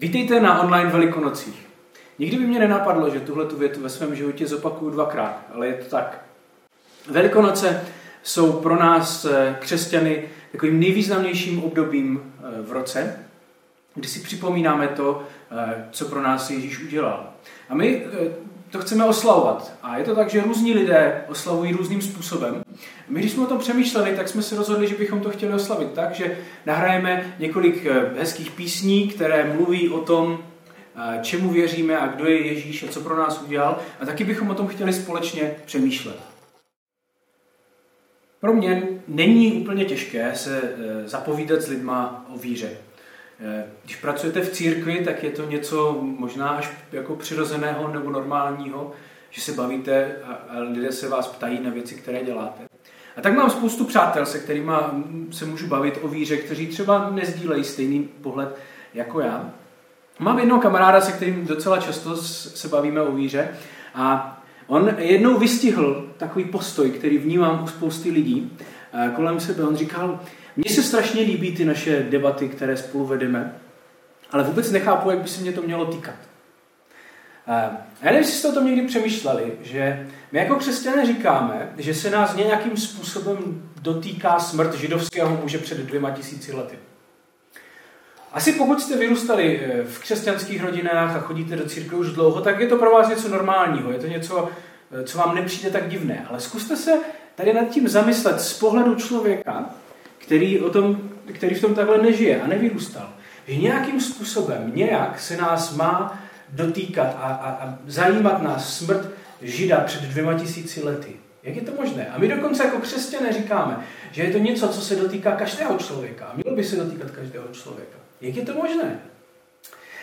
Vítejte na online Velikonocích. Nikdy by mě nenapadlo, že tuhle tu větu ve svém životě zopakuju dvakrát, ale je to tak. Velikonoce jsou pro nás eh, křesťany takovým nejvýznamnějším obdobím eh, v roce, kdy si připomínáme to, eh, co pro nás Ježíš udělal. A my to chceme oslavovat. A je to tak, že různí lidé oslavují různým způsobem. My, když jsme o tom přemýšleli, tak jsme se rozhodli, že bychom to chtěli oslavit tak, že nahrajeme několik eh, hezkých písní, které mluví o tom, eh, čemu věříme a kdo je Ježíš a co pro nás udělal. A taky bychom o tom chtěli společně přemýšlet. Pro mě není úplně těžké se eh, zapovídat s lidma o víře. Eh, když pracujete v církvi, tak je to něco možná až jako přirozeného nebo normálního, že se bavíte a lidé se vás ptají na věci, které děláte. A tak mám spoustu přátel, se kterými se můžu bavit o víře, kteří třeba nezdílejí stejný pohled jako já. Mám jednoho kamaráda, se kterým docela často se bavíme o víře a on jednou vystihl takový postoj, který vnímám u spousty lidí eh, kolem sebe. On říkal, mně se strašně líbí ty naše debaty, které spolu vedeme, ale vůbec nechápu, jak by se mě to mělo týkat. Já nevím, jestli jste o tom někdy přemýšleli, že my jako křesťané říkáme, že se nás nějakým způsobem dotýká smrt židovského muže před dvěma tisíci lety. Asi pokud jste vyrůstali eh, v křesťanských rodinách a chodíte do církve už dlouho, tak je to pro vás něco normálního, je to něco, eh, co vám nepřijde tak divné. Ale zkuste se tady nad tím zamyslet z pohledu člověka, který, o tom, který v tom takhle nežije a nevyrůstal. Že nějakým způsobem, nějak se nás má dotýkat a, a, a zajímat nás smrt Žida před dvěma tisíci lety. Jak je to možné? A my dokonce jako křesťané říkáme, že je to něco, co se dotýká každého člověka. A mělo by se dotýkat každého člověka. Jak je to možné?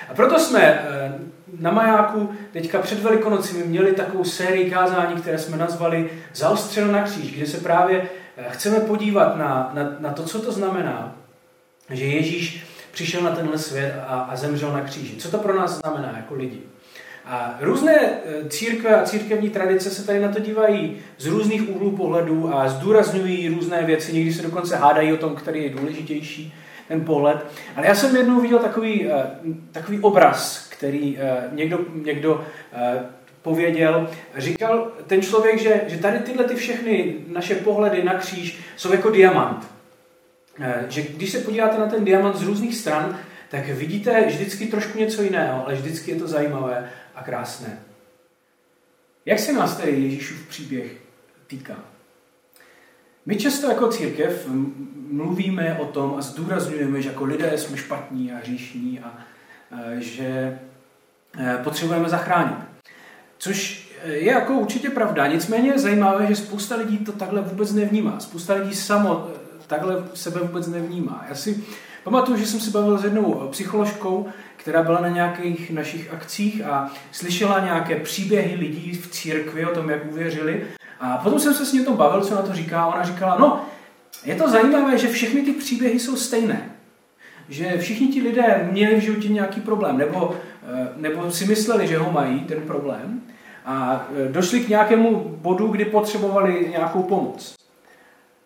A proto jsme eh, na majáku teďka před Velikonocemi měli takovou sérii kázání, které jsme nazvali Zaostřeno na kříž, kde se právě chceme podívat na, na, na to, co to znamená, že Ježíš přišel na tenhle svět a, a zemřel na kříži. Co to pro nás znamená jako lidi? A různé eh, církve a církevní tradice se tady na to dívají z různých úhlů pohledů a zdůrazňují různé věci, někdy se dokonce hádají o tom, který je důležitější, ten pohled. Ale já jsem jednou viděl takový, eh, takový obraz, který někdo, někdo pověděl, říkal ten člověk, že, že tady tyhle ty všechny naše pohledy na kříž jsou jako diamant. Eh, že když se podíváte na ten diamant z různých stran, tak vidíte vždycky trošku něco jiného, ale vždycky je to zajímavé a krásné. Jak se nás tedy Ježíšův příběh týká? My často jako církev mluvíme o tom a zdůrazňujeme, že jako lidé jsme špatní a hříšní a eh, že eh, potřebujeme zachránit. Což je jako určitě pravda, nicméně je zajímavé, že spousta lidí to takhle vůbec nevnímá. Spousta lidí samo eh, takhle sebe vůbec nevnímá. Já si pamatuju, že jsem se bavil s jednou psycholožkou, která byla na nějakých našich akcích a slyšela nějaké příběhy lidí v církvi o tom, jak uvěřili. A potom jsem se s ní tom bavil, co na to říká. Ona říkala, no, je to zajímavé, že všechny ty příběhy jsou stejné. Že všichni ti lidé měli v životě nějaký problém, nebo, eh, nebo si mysleli, že ho mají, ten problém a e, došli k nějakému bodu, kdy potřebovali nějakou pomoc.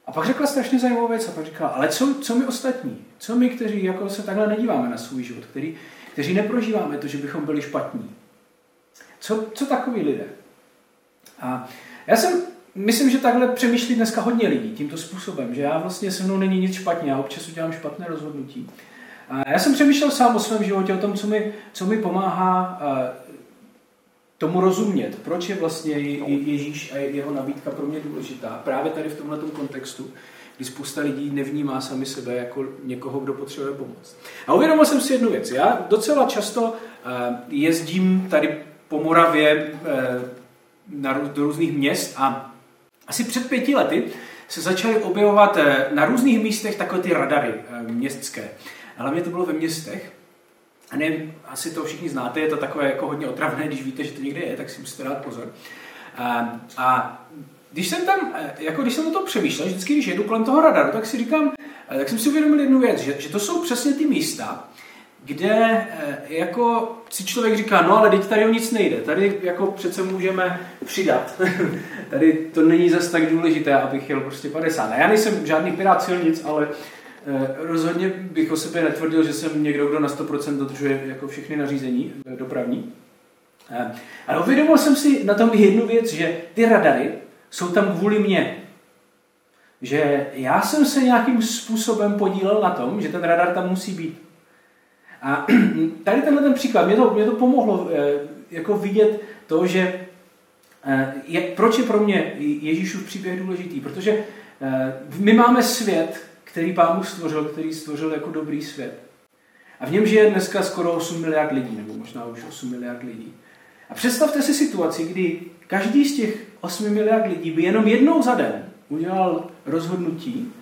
A pak řekla strašně zajímavou věc a pak říkala, ale co, co my ostatní? Co my, kteří jako se takhle nedíváme na svůj život, který, kteří neprožíváme to, že bychom byli špatní? Co, co takový lidé? A já jsem, myslím, že takhle přemýšlí dneska hodně lidí tímto způsobem, že já vlastně se mnou není nic špatně, já občas udělám špatné rozhodnutí. Já jsem přemýšlel sám o svém životě, o tom, co mi, co mi pomáhá tomu rozumět, proč je vlastně Ježíš a jeho nabídka pro mě důležitá. Právě tady v tomhle kontextu, kdy spousta lidí nevnímá sami sebe jako někoho, kdo potřebuje pomoc. A uvědomil jsem si jednu věc. Já docela často eh, jezdím tady po Moravě eh, do různých měst a asi před pěti lety se začaly objevovat eh, na různých místech takové ty radary městské. Hlavně to bylo ve městech. A nevím, asi to všichni znáte, je to takové jako hodně otravné, když víte, že to někde je, tak si musíte dát pozor. A, a když jsem tam, jako když jsem o tom přemýšlel, vždycky, když jedu kolem toho radaru, tak si říkám, tak jsem si uvědomil jednu věc, že, že to jsou přesně ty místa, kde eh, jako si člověk říká, no ale teď tady o nic nejde, tady jako přece můžeme přidat. tady to není zas tak důležité, abych jel prostě 50. A já nejsem žádný pirát silnic, ale Eh, rozhodně bych o sebe netvrdil, že jsem někdo, kdo na 100% dodržuje jako všechny nařízení eh, dopravní. Eh, ale uvědomil jsem si na tom jednu věc, že ty radary jsou tam kvůli mně. Že já jsem se nějakým způsobem podílel na tom, že ten radar tam musí být. A tady tenhle ten příklad, mě to, mě to pomohlo jako vidět to, že je, proč je pro mě Ježíšův příběh důležitý. Protože my máme svět, který Pán Bůh stvořil, který stvořil jako dobrý svět. A v něm žije dneska skoro 8 miliard lidí, nebo možná už 8 miliard lidí. A představte si situaci, kdy každý z těch 8 miliard lidí by jenom jednou za den udělal rozhodnutí,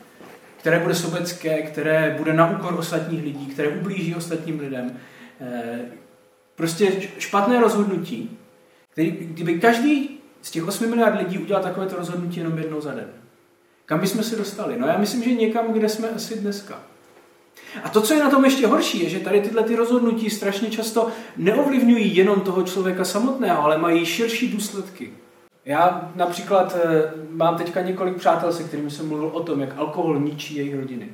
které bude sobecké, které bude na úkor ostatních lidí, které ublíží ostatním lidem. Eh, prostě špatné rozhodnutí, kdyby každý z těch 8 miliard lidí udělal takovéto rozhodnutí jenom jednou za den. Kam bychom se dostali? No já myslím, že někam, kde jsme asi dneska. A to, co je na tom ještě horší, je, že tady tyhle ty rozhodnutí strašně často neovlivňují jenom toho člověka samotného, ale mají širší důsledky. Já například eh, mám teďka několik přátel, se kterými jsem mluvil o tom, jak alkohol ničí jejich rodiny.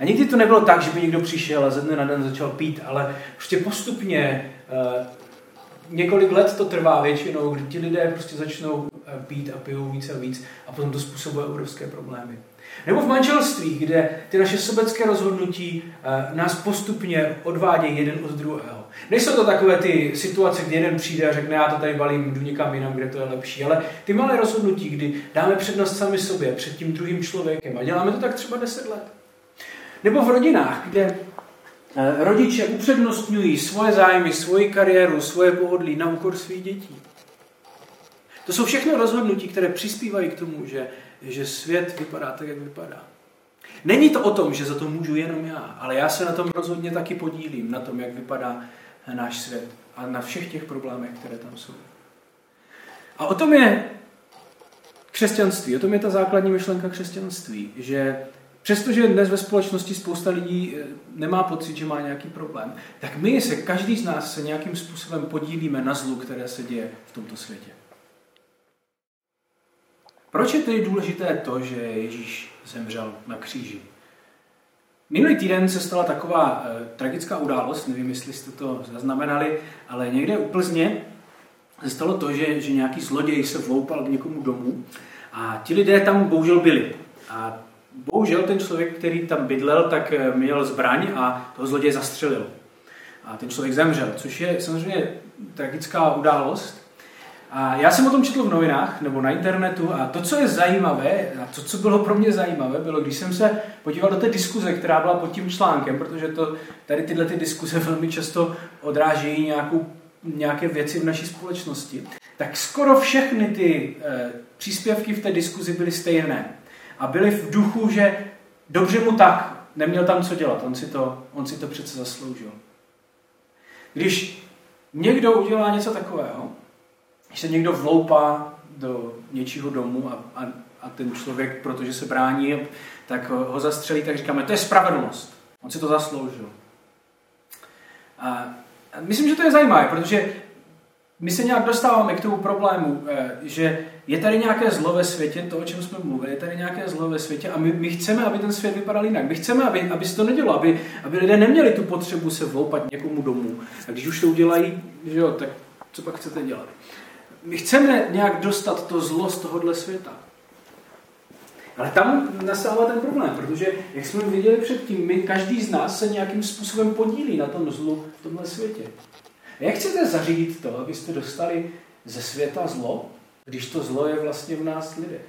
A nikdy to nebylo tak, že by někdo přišel a ze dne na den začal pít, ale prostě postupně eh, několik let to trvá většinou, kdy ti lidé prostě začnou pít a pijou víc a víc a potom to způsobuje obrovské problémy. Nebo v manželství, kde ty naše sobecké rozhodnutí eh, nás postupně odvádějí jeden od druhého. Nejsou to takové ty situace, kdy jeden přijde a řekne, já to tady balím, jdu někam jinam, kde to je lepší, ale ty malé rozhodnutí, kdy dáme přednost sami sobě před tím druhým člověkem a děláme to tak třeba 10 let. Nebo v rodinách, kde Eh, rodiče upřednostňují svoje zájmy, svoji kariéru, svoje pohodlí na úkor svých dětí. To jsou všechno rozhodnutí, které přispívají k tomu, že, že svět vypadá tak, jak vypadá. Není to o tom, že za to můžu jenom já, ale já se na tom rozhodně taky podílím, na tom, jak vypadá náš svět a na všech těch problémech, které tam jsou. A o tom je křesťanství, o tom je ta základní myšlenka křesťanství, že Přestože dnes ve společnosti spousta lidí eh, nemá pocit, že má nějaký problém, tak my se, každý z nás se nějakým způsobem podílíme na zlu, které se děje v tomto světě. Proč je tedy důležité to, že Ježíš zemřel na kříži? Minulý týden se stala taková e, tragická událost, nevím, jestli jste to zaznamenali, ale někde u Plzně se stalo to, že, že nějaký zloděj se vloupal k někomu domů a ti lidé tam bohužel byli. A bohužel ten člověk, který tam bydlel, tak eh, měl zbraň a toho zloděje zastřelil. A ten člověk zemřel, což je samozřejmě tragická událost. A já jsem o tom četl v novinách nebo na internetu a to, co je zajímavé, a to, co bylo pro mě zajímavé, bylo, když jsem se podíval do té diskuze, která byla pod tím článkem, protože to, tady tyhle ty diskuze velmi často odrážejí nějakou, nějaké věci v naší společnosti, tak skoro všechny ty e, příspěvky v té diskuzi byly stejné a byli v duchu, že dobře mu tak, neměl tam co dělat, on si to, on si to přece zasloužil. Když někdo udělá něco takového, když se někdo vloupá do něčího domu a, a, a ten člověk, protože se brání, tak ho, zastřelí, tak říkáme, to je spravedlnost. On si to zasloužil. A myslím, že to je zajímavé, protože my se nějak dostáváme k tomu problému, eh, že je tady nějaké zlo ve světě, to, o čem jsme mluvili, je tady nějaké zlo ve světě a my, my chceme, aby ten svět vypadal jinak. My chceme, aby, aby se to nedělo, aby, aby lidé neměli tu potřebu se vloupat někomu domů. A když už to udělají, že jo, tak co pak chcete dělat? My chceme nějak dostat to zlo z tohohle světa. Ale tam nastává ten problém, protože, jak jsme viděli předtím, my, každý z nás se nějakým způsobem podílí na tom zlu v tomhle světě. Jak chcete zařídit to, abyste dostali ze světa zlo, když to zlo je vlastně v nás lidech?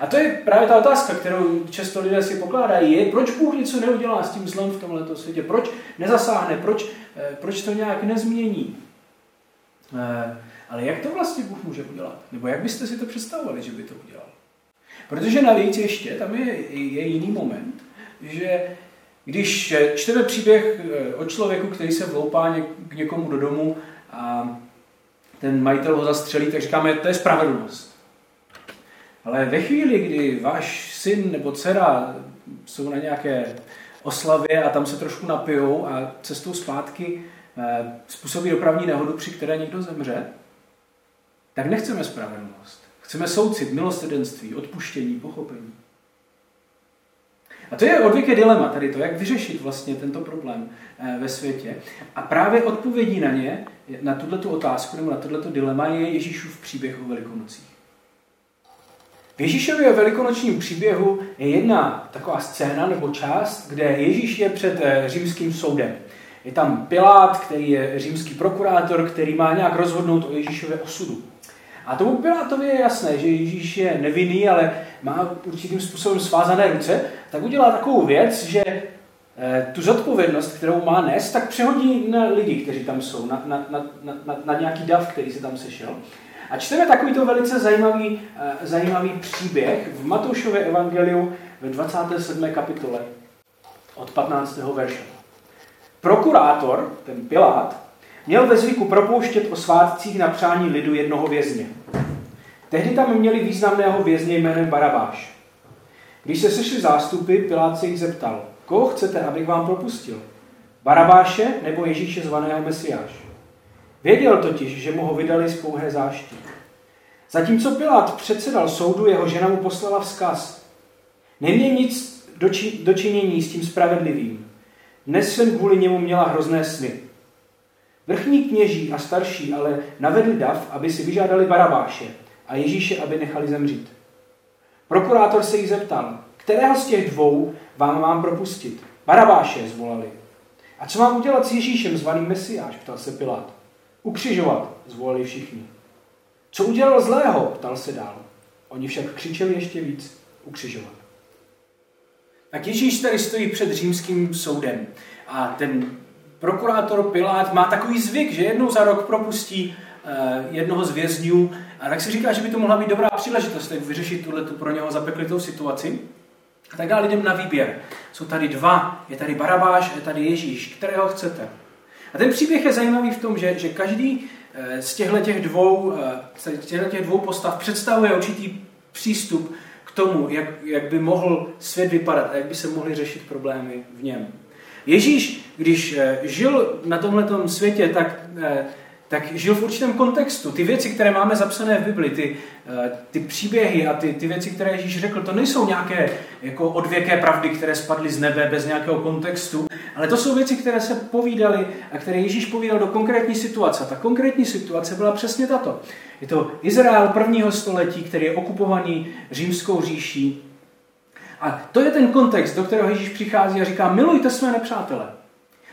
A to je právě ta otázka, kterou často lidé si pokládají, je, proč Bůh něco neudělá s tím zlem v tomto světě, proč nezasáhne, proč, eh, proč to nějak nezmění. Eh, ale jak to vlastně Bůh může udělat? Nebo jak byste si to představovali, že by to udělal? Protože navíc ještě, tam je, je jiný moment, že když čteme příběh eh, o člověku, který se vloupá k někomu do domu a ten majitel ho zastřelí, tak říkáme, to je spravedlnost. Ale ve chvíli, kdy váš syn nebo dcera jsou na nějaké oslavě a tam se trošku napijou a cestou zpátky eh, způsobí dopravní nehodu, při které někdo zemře, tak nechceme spravedlnost. Chceme soucit, milosedenství, odpuštění, pochopení. A to je odvěké dilema, tady to, jak vyřešit vlastně tento problém eh, ve světě. A právě odpovědí na ně, na tuto otázku nebo na tohleto dilema je Ježíšův příběh o Velikonocích. V Ježíšově velikonočním příběhu je jedna taková scéna nebo část, kde Ježíš je před eh, římským soudem. Je tam Pilát, který je římský prokurátor, který má nějak rozhodnout o Ježíšově osudu. A tomu Pilátovi je jasné, že Ježíš je nevinný, ale má určitým způsobem svázané ruce, tak udělá takovou věc, že eh, tu zodpovědnost, kterou má nes, tak přehodí na lidi, kteří tam jsou, na, na, na, na, na nějaký dav, který se tam sešel. A čteme takovýto velice zajímavý, eh, zajímavý příběh v Matoušově evangeliu ve 27. kapitole od 15. verše. Prokurátor, ten Pilát, měl ve zvyku propouštět o svátcích na přání lidu jednoho vězně. Tehdy tam měli významného vězně jménem Barabáš. Když se sešli zástupy, Pilát se jich zeptal, koho chcete, abych vám propustil? Barabáše nebo Ježíše zvaného Mesiáš? Věděl totiž, že mu ho vydali z pouhé zášti. Zatímco Pilát předsedal soudu, jeho žena mu poslala vzkaz. Neměj nic doči, dočinění s tím spravedlivým. Dnes jsem kvůli němu měla hrozné sny. Vrchní kněží a starší ale navedli dav, aby si vyžádali Barabáše a Ježíše, aby nechali zemřít. Prokurátor se jich zeptal, kterého z těch dvou vám mám propustit? Barabáše zvolali. A co mám udělat s Ježíšem, zvaným Mesiáš, ptal se Pilát. Ukřižovat, zvolali všichni. Co udělal zlého, ptal se dál. Oni však křičeli ještě víc, ukřižovat. Tak Ježíš tady stojí před římským soudem a ten prokurátor Pilát má takový zvyk, že jednou za rok propustí eh, jednoho z vězňů a tak si říká, že by to mohla být dobrá příležitost, jak vyřešit tuhle tu pro něho zapeklitou situaci. A tak dá lidem na výběr. Jsou tady dva, je tady Barabáš, je tady Ježíš, kterého chcete. A ten příběh je zajímavý v tom, že, že každý eh, z těchto těch dvou, eh, těch dvou postav představuje určitý přístup k tomu, jak, jak by mohl svět vypadat a jak by se mohly řešit problémy v něm. Ježíš, když eh, žil na tomhle světě, tak, tak žil v určitém kontextu. Ty věci, které máme zapsané v Bibli, ty, ty příběhy a ty, ty věci, které Ježíš řekl, to nejsou nějaké jako odvěké pravdy, které spadly z nebe bez nějakého kontextu, ale to jsou věci, které se povídaly a které Ježíš povídal do konkrétní situace. Ta konkrétní situace byla přesně tato. Je to Izrael prvního století, který je okupovaný římskou říší. A to je ten kontext, do kterého Ježíš přichází a říká, milujte své nepřátele.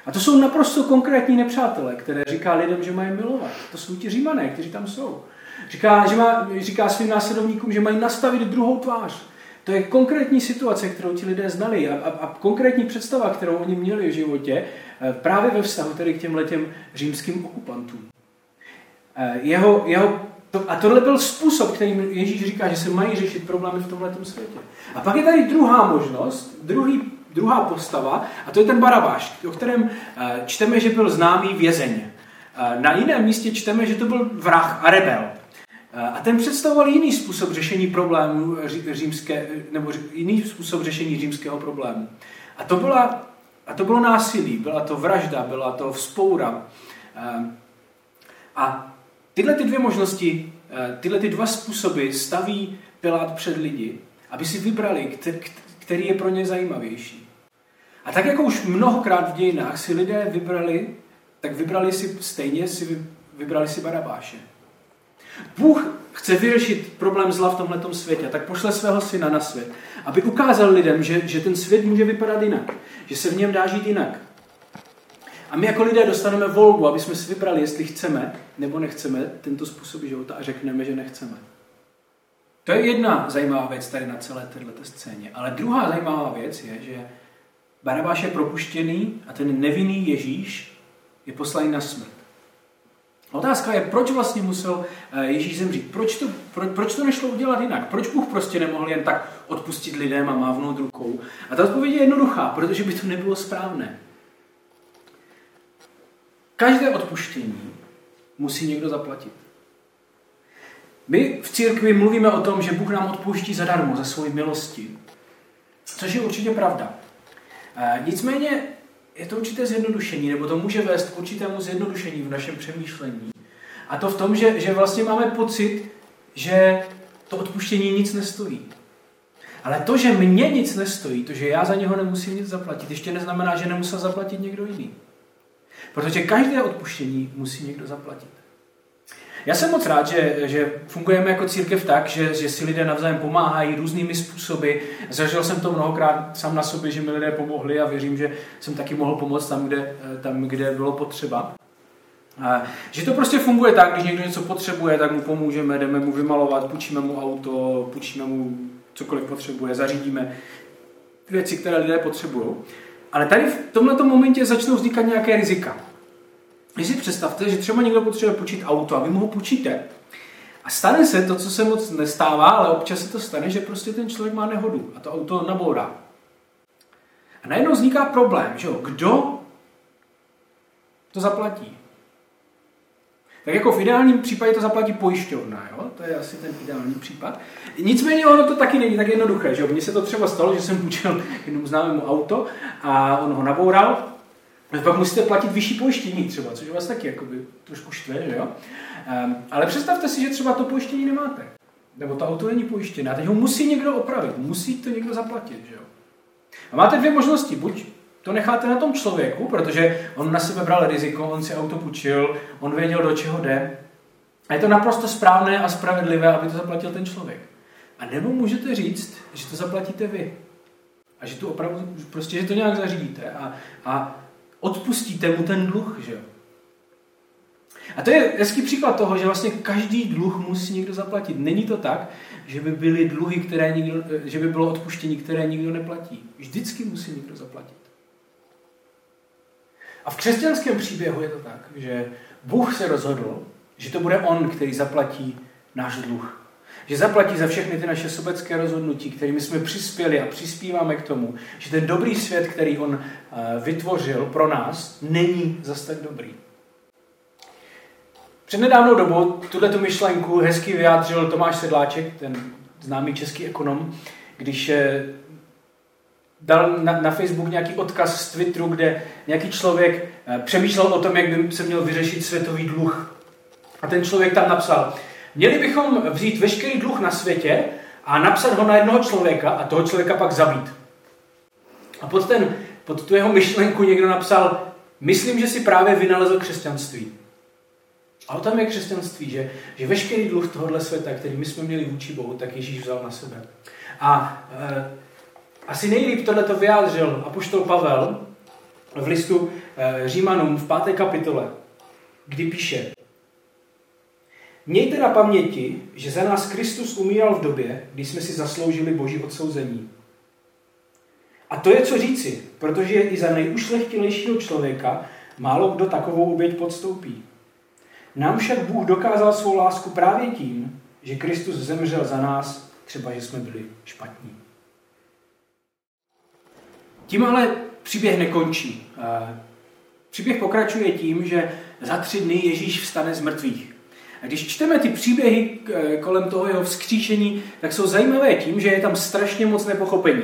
A to jsou naprosto konkrétní nepřátelé, které říká lidem, že mají milovat. To jsou ti římané, kteří tam jsou. Říká, že má, říká svým následovníkům, že mají nastavit druhou tvář. To je konkrétní situace, kterou ti lidé znali a, a, a konkrétní představa, kterou oni měli v životě eh, právě ve vztahu tedy k těm letěm římským okupantům. Eh, jeho, jeho, to, a tohle byl způsob, kterým Ježíš říká, že se mají řešit problémy v tomhle světě. A pak je tady druhá možnost, druhý, druhá postava, a to je ten Barabáš, o kterém eh, čteme, že byl známý vězeň. Na jiném místě čteme, že to byl vrah a rebel. A ten představoval jiný způsob řešení problémů římské, nebo jiný způsob řešení římského problému. A to, byla, a to bylo násilí, byla to vražda, byla to vzpoura. A tyhle ty dvě možnosti, tyhle ty dva způsoby staví Pilát před lidi, aby si vybrali, který je pro ně zajímavější. A tak jako už mnohokrát v dějinách si lidé vybrali, tak vybrali si stejně, si vybrali si Barabáše. Bůh chce vyřešit problém zla v tomhle světě, tak pošle svého syna na svět, aby ukázal lidem, že, že ten svět může vypadat jinak, že se v něm dá žít jinak. A my jako lidé dostaneme volbu, aby jsme si vybrali, jestli chceme nebo nechceme tento způsob života a řekneme, že nechceme. To je jedna zajímavá věc tady na celé této scéně. Ale druhá zajímavá věc je, že Barabáš je propuštěný a ten nevinný Ježíš je poslaný na smrt. Otázka je, proč vlastně musel eh, Ježíš zemřít? Proč to, pro, proč to nešlo udělat jinak? Proč Bůh prostě nemohl jen tak odpustit lidem a mávnout rukou? A ta odpověď je jednoduchá, protože by to nebylo správné. Každé odpuštění musí někdo zaplatit. My v církvi mluvíme o tom, že Bůh nám odpouští zadarmo za svoji milosti. Což je určitě pravda. E, nicméně je to určité zjednodušení, nebo to může vést k určitému zjednodušení v našem přemýšlení. A to v tom, že, že vlastně máme pocit, že to odpuštění nic nestojí. Ale to, že mě nic nestojí, to, že já za něho nemusím nic zaplatit, ještě neznamená, že nemusel zaplatit někdo jiný. Protože každé odpuštění musí někdo zaplatit. Já jsem moc rád, že, že fungujeme jako církev tak, že, že si lidé navzájem pomáhají různými způsoby. Zažil jsem to mnohokrát sám na sobě, že mi lidé pomohli a věřím, že jsem taky mohl pomoct tam, kde, tam, kde bylo potřeba. Že to prostě funguje tak, když někdo něco potřebuje, tak mu pomůžeme, jdeme mu vymalovat, půjčíme mu auto, půjčíme mu cokoliv potřebuje, zařídíme věci, které lidé potřebují. Ale tady v tomto momentě začnou vznikat nějaké rizika. Když si představte, že třeba někdo potřebuje půjčit auto a vy mu ho půjčíte. A stane se to, co se moc nestává, ale občas se to stane, že prostě ten člověk má nehodu a to auto nabourá. A najednou vzniká problém, že jo? Kdo to zaplatí? Tak jako v ideálním případě to zaplatí pojišťovna, jo? to je asi ten ideální případ. Nicméně ono to taky není tak jednoduché, že Mně se to třeba stalo, že jsem půjčil jednomu známému auto a on ho naboural, pak musíte platit vyšší pojištění třeba, což vás taky jakoby trošku štve, že jo? Um, ale představte si, že třeba to pojištění nemáte. Nebo to auto není pojištěné. Teď ho musí někdo opravit, musí to někdo zaplatit, že jo? A máte dvě možnosti. Buď to necháte na tom člověku, protože on na sebe bral riziko, on si auto půjčil, on věděl, do čeho jde. A je to naprosto správné a spravedlivé, aby to zaplatil ten člověk. A nebo můžete říct, že to zaplatíte vy. A že to opravdu, prostě, že to nějak zařídíte a, a odpustíte mu ten dluh, že jo. A to je hezký příklad toho, že vlastně každý dluh musí někdo zaplatit. Není to tak, že by byly dluhy, které nikdo, že by bylo odpuštění, které nikdo neplatí. Vždycky musí někdo zaplatit. A v křesťanském příběhu je to tak, že Bůh se rozhodl, že to bude On, který zaplatí náš dluh. Že zaplatí za všechny ty naše sobecké rozhodnutí, kterými jsme přispěli a přispíváme k tomu, že ten dobrý svět, který On eh, vytvořil pro nás, není zas tak dobrý. Před nedávnou dobou tu myšlenku hezky vyjádřil Tomáš Sedláček, ten známý český ekonom, když eh, dal na, na Facebook nějaký odkaz z Twitteru, kde nějaký člověk eh, přemýšlel o tom, jak by se měl vyřešit světový dluh. A ten člověk tam napsal, měli bychom vzít veškerý dluh na světě a napsat ho na jednoho člověka a toho člověka pak zabít. A pod, ten, pod tu jeho myšlenku někdo napsal, myslím, že si právě vynalezl křesťanství. A o tom je křesťanství, že, že veškerý dluh tohohle světa, který my jsme měli vůči Bohu, tak Ježíš vzal na sebe. A e, asi nejlíp tohle to vyjádřil apoštol Pavel v listu e, Římanům v páté kapitole, kdy píše Mějte na paměti, že za nás Kristus umíral v době, kdy jsme si zasloužili boží odsouzení. A to je co říci, protože i za nejušlechtilejšího člověka málo kdo takovou oběť podstoupí. Nám však Bůh dokázal svou lásku právě tím, že Kristus zemřel za nás, třeba že jsme byli špatní. Tím ale příběh nekončí. Příběh pokračuje tím, že za tři dny Ježíš vstane z mrtvých. A když čteme ty příběhy kolem toho jeho vzkříšení, tak jsou zajímavé tím, že je tam strašně moc nepochopení.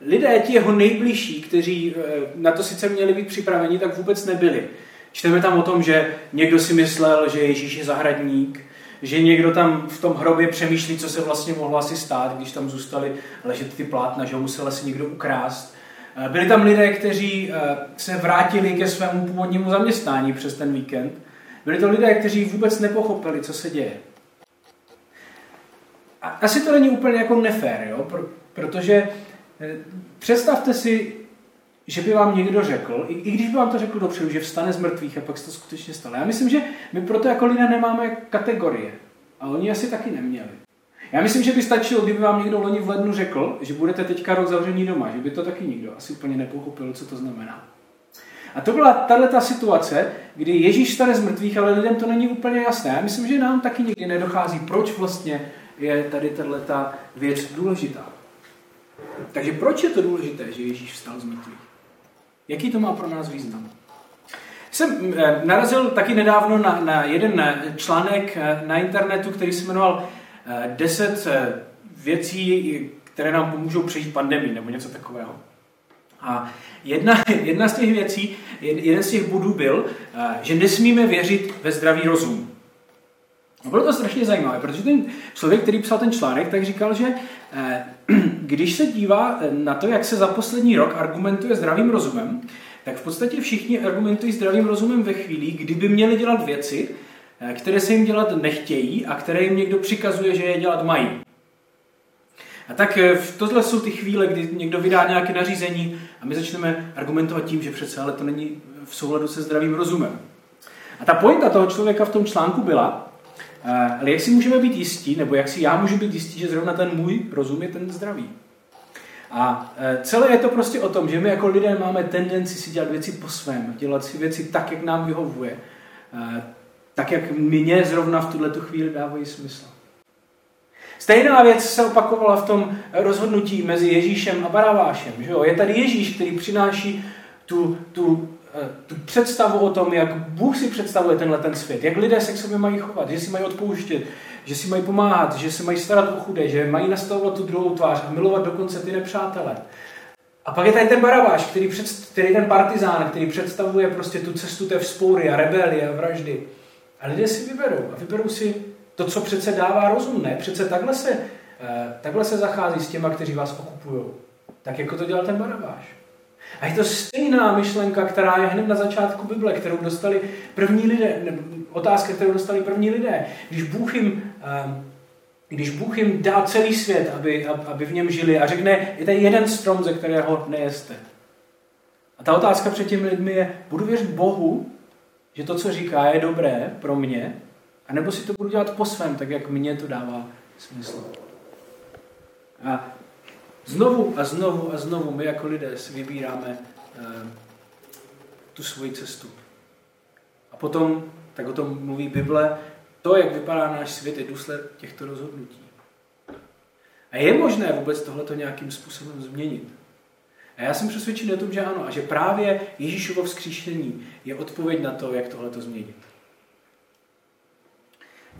Lidé, ti jeho nejbližší, kteří e, na to sice měli být připraveni, tak vůbec nebyli. Čteme tam o tom, že někdo si myslel, že Ježíš je zahradník, že někdo tam v tom hrobě přemýšlí, co se vlastně mohlo asi stát, když tam zůstali ležet ty plátna, že ho musel asi někdo ukrást. E, byli tam lidé, kteří e, se vrátili ke svému původnímu zaměstnání přes ten víkend. Byli to lidé, kteří vůbec nepochopili, co se děje. A asi to není úplně jako nefér, jo? protože eh, představte si, že by vám někdo řekl, i, když by vám to řekl dopředu, že vstane z mrtvých a pak se to skutečně stalo. Já myslím, že my proto jako lidé nemáme kategorie. A oni asi taky neměli. Já myslím, že by stačilo, kdyby vám někdo loni v lednu řekl, že budete teďka rok zavření doma, že by to taky nikdo asi úplně nepochopil, co to znamená. A to byla tahle ta situace, kdy Ježíš stane z mrtvých, ale lidem to není úplně jasné. Já myslím, že nám taky nikdy nedochází, proč vlastně je tady tato věc důležitá. Takže proč je to důležité, že Ježíš vstal z mrtvých? Jaký to má pro nás význam? Jsem eh, narazil taky nedávno na, na jeden eh, článek eh, na internetu, který se jmenoval 10 věcí, které nám pomůžou přežít pandemii, nebo něco takového. A jedna, jedna z těch věcí, jeden z těch bodů byl, že nesmíme věřit ve zdravý rozum. A bylo to strašně zajímavé, protože ten člověk, který psal ten článek, tak říkal, že eh, když se dívá na to, jak se za poslední rok argumentuje zdravým rozumem, tak v podstatě všichni argumentují zdravým rozumem ve chvíli, kdyby měli dělat věci, eh, které se jim dělat nechtějí a které jim někdo přikazuje, že je dělat mají. A tak eh, tohle jsou ty chvíle, kdy někdo vydá nějaké nařízení a my začneme argumentovat tím, že přece ale to není v souladu se zdravým rozumem. A ta pointa toho člověka v tom článku byla, eh, ale jak si můžeme být jistí, nebo jak si já můžu být jistý, že zrovna ten můj rozum je ten zdravý. A eh, celé je to prostě o tom, že my jako lidé máme tendenci si dělat věci po svém, dělat si věci tak, jak nám vyhovuje, tak, jak mě zrovna v tuhle chvíli dávají smysl. Stejná věc se opakovala v tom rozhodnutí mezi Ježíšem a Baravášem. Že jo? Je tady Ježíš, který přináší tu, tu, eh, tu představu o tom, jak Bůh si představuje tenhle ten svět, jak lidé se k sobě mají chovat, že si mají odpouštět, že si mají pomáhat, že se mají starat o chudé, že mají nastavovat tu druhou tvář a milovat dokonce ty nepřátele. A pak je tady ten Baraváš, který, před, který ten partizán, který představuje prostě tu cestu té vzpoury a rebelie a vraždy. A lidé si vyberou. A vyberou si to, co přece dává rozum, ne? Přece takhle se, eh, takhle se zachází s těma, kteří vás okupují. Tak jako to dělal ten Barabáš. A je to stejná myšlenka, která je hned na začátku Bible, kterou dostali první lidé, otázka, kterou dostali první lidé. Když Bůh jim, eh, když Bůh jim dá celý svět, aby, aby v něm žili a řekne, je tady jeden strom, ze kterého nejeste. A ta otázka před těmi lidmi je, budu věřit Bohu, že to, co říká, je dobré pro mě, a nebo si to budu dělat po svém, tak jak mně to dává smysl. A znovu a znovu a znovu my jako lidé si vybíráme uh, tu svoji cestu. A potom, tak o tom mluví Bible, to, jak vypadá náš svět, je důsled těchto rozhodnutí. A je možné vůbec tohleto nějakým způsobem změnit? A já jsem přesvědčený o tom, že ano. A že právě Ježíšovo vzkříšení je odpověď na to, jak tohleto změnit.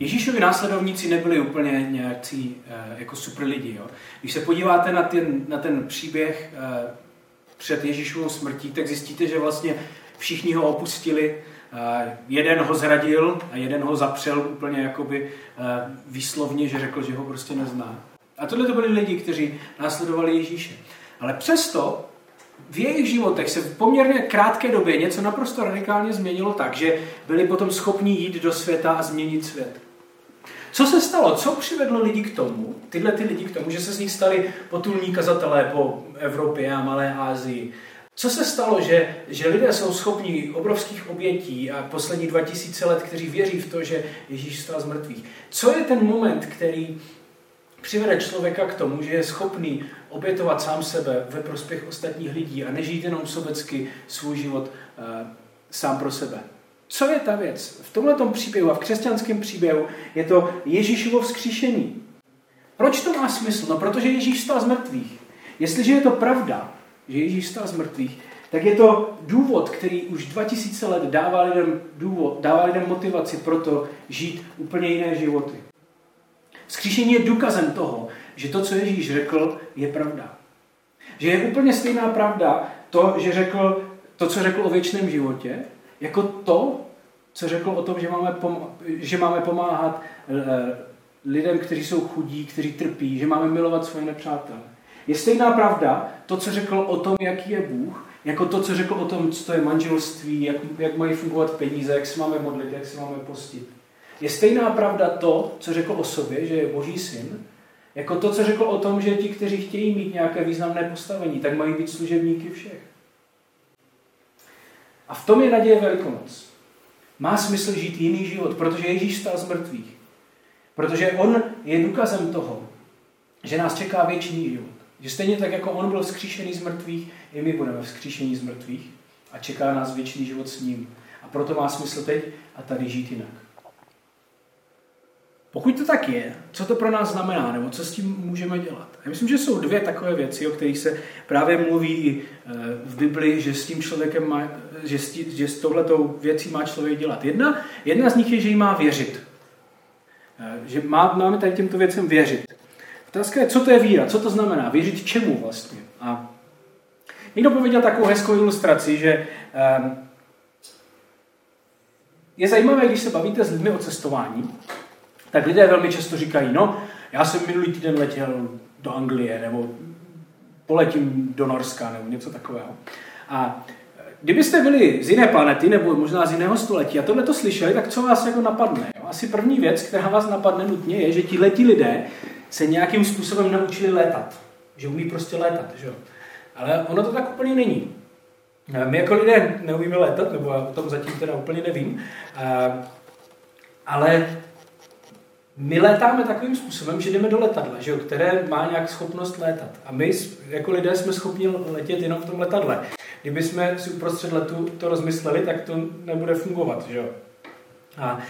Ježíšovi následovníci nebyli úplně nějací eh, jako super lidi. Jo? Když se podíváte na ten, na ten příběh eh, před Ježíšovou smrtí, tak zjistíte, že vlastně všichni ho opustili, eh, jeden ho zradil a jeden ho zapřel úplně jakoby výslovně, že řekl, že ho prostě nezná. A tohle to byli lidi, kteří následovali Ježíše. Ale přesto v jejich životech se v poměrně krátké době něco naprosto radikálně změnilo tak, že byli potom schopni jít do světa a změnit svět. Co se stalo? Co přivedlo lidi k tomu, tyhle ty lidi k tomu, že se z nich stali potulní kazatelé po Evropě a Malé Ázii? Co se stalo, že, že lidé jsou schopni obrovských obětí a poslední 2000 let, kteří věří v to, že Ježíš stal z mrtvých? Co je ten moment, který přivede člověka k tomu, že je schopný obětovat sám sebe ve prospěch ostatních lidí a nežít jenom sobecky svůj život uh, sám pro sebe? Co je ta věc? V tomto příběhu a v křesťanském příběhu je to Ježíšovo vzkříšení. Proč to má smysl? No, protože Ježíš stal z mrtvých. Jestliže je to pravda, že Ježíš stal z mrtvých, tak je to důvod, který už 2000 let dává lidem, důvod, dává lidem motivaci pro to žít úplně jiné životy. Vzkříšení je důkazem toho, že to, co Ježíš řekl, je pravda. Že je úplně stejná pravda to, že řekl to, co řekl o věčném životě, jako to, co řekl o tom, že máme, pom- že máme pomáhat eh, lidem, kteří jsou chudí, kteří trpí, že máme milovat svoje nepřátele. Je stejná pravda to, co řekl o tom, jaký je Bůh, jako to, co řekl o tom, co to je manželství, jak, jak mají fungovat peníze, jak se máme modlit, jak se máme postit. Je stejná pravda to, co řekl o sobě, že je Boží syn, jako to, co řekl o tom, že ti, kteří chtějí mít nějaké významné postavení, tak mají být služebníky všech. A v tom je naděje Velikonoc. Má smysl žít jiný život, protože Ježíš stál z mrtvých. Protože on je důkazem toho, že nás čeká věčný život. Že stejně tak, jako on byl vzkříšený z mrtvých, i my budeme vzkříšení z mrtvých a čeká nás věčný život s ním. A proto má smysl teď a tady žít jinak. Pokud to tak je, co to pro nás znamená, nebo co s tím můžeme dělat? Já myslím, že jsou dvě takové věci, o kterých se právě mluví eh, v Bibli, že s tím člověkem má, že s, tí, že s tohletou věcí má člověk dělat. Jedna, jedna z nich je, že jí má věřit. Eh, že má, máme tady těmto věcem věřit. Otázka je, co to je víra, co to znamená, věřit čemu vlastně. A někdo pověděl takovou hezkou ilustraci, že um, je zajímavé, když se bavíte s lidmi o cestování, tak lidé velmi často říkají, no, já jsem minulý týden letěl do Anglie, nebo poletím do Norska, nebo něco takového. A kdybyste byli z jiné planety, nebo možná z jiného století a tohle to slyšeli, tak co vás jako napadne? Jo? Asi první věc, která vás napadne nutně, je, že ti letí lidé se nějakým způsobem naučili létat. Že umí prostě létat. Že? Ale ono to tak úplně není. My jako lidé neumíme létat, nebo já o tom zatím teda úplně nevím, ale my létáme takovým způsobem, že jdeme do letadla, že jo, které má nějak schopnost létat. A my jako lidé jsme schopni letět jenom v tom letadle. Kdyby jsme si uprostřed letu to rozmysleli, tak to nebude fungovat. Že jo? A,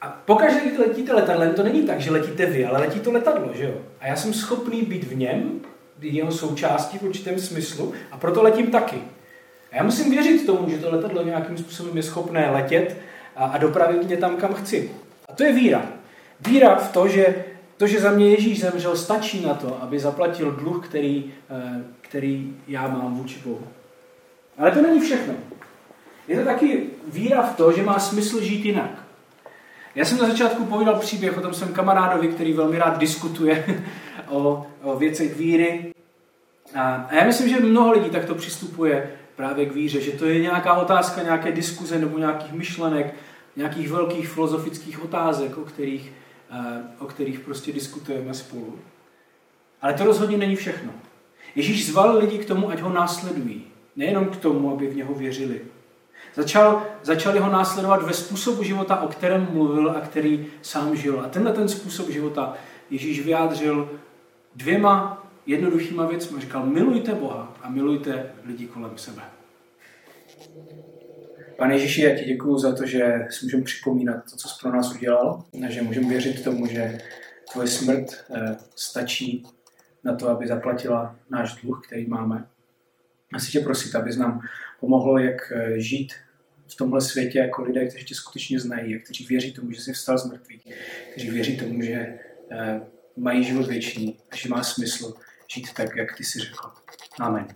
a pokaždé, když letíte letadlem, to není tak, že letíte vy, ale letí to letadlo. Že jo? A já jsem schopný být v něm, jeho součástí v určitém smyslu, a proto letím taky. A já musím věřit tomu, že to letadlo nějakým způsobem je schopné letět a, a dopravit mě tam, kam chci. A to je víra. Víra v to, že to, že za mě Ježíš zemřel, stačí na to, aby zaplatil dluh, který, eh, který já mám vůči Bohu. Ale to není všechno. Je to taky víra v to, že má smysl žít jinak. Já jsem na začátku povídal příběh o tom svém kamarádovi, který velmi rád diskutuje o, o věcech víry. A, a já myslím, že mnoho lidí takto přistupuje právě k víře, že to je nějaká otázka, nějaké diskuze nebo nějakých myšlenek, nějakých velkých filozofických otázek, o kterých, o kterých prostě diskutujeme spolu. Ale to rozhodně není všechno. Ježíš zval lidi k tomu, ať ho následují. Nejenom k tomu, aby v něho věřili. Začal, začali ho následovat ve způsobu života, o kterém mluvil a který sám žil. A tenhle ten způsob života Ježíš vyjádřil dvěma jednoduchýma věcmi. Říkal, milujte Boha a milujte lidi kolem sebe. Pane Ježíši, já ti děkuji za to, že si můžeme připomínat to, co jsi pro nás udělal, a že můžeme věřit tomu, že tvoje smrt eh, stačí na to, aby zaplatila náš dluh, který máme. A si tě prosit, abys nám pomohl, jak eh, žít v tomhle světě jako lidé, kteří tě skutečně znají, a kteří věří tomu, že jsi vstal z mrtvých, kteří věří tomu, že eh, mají život věčný že má smysl žít tak, jak ty jsi řekl. Amen.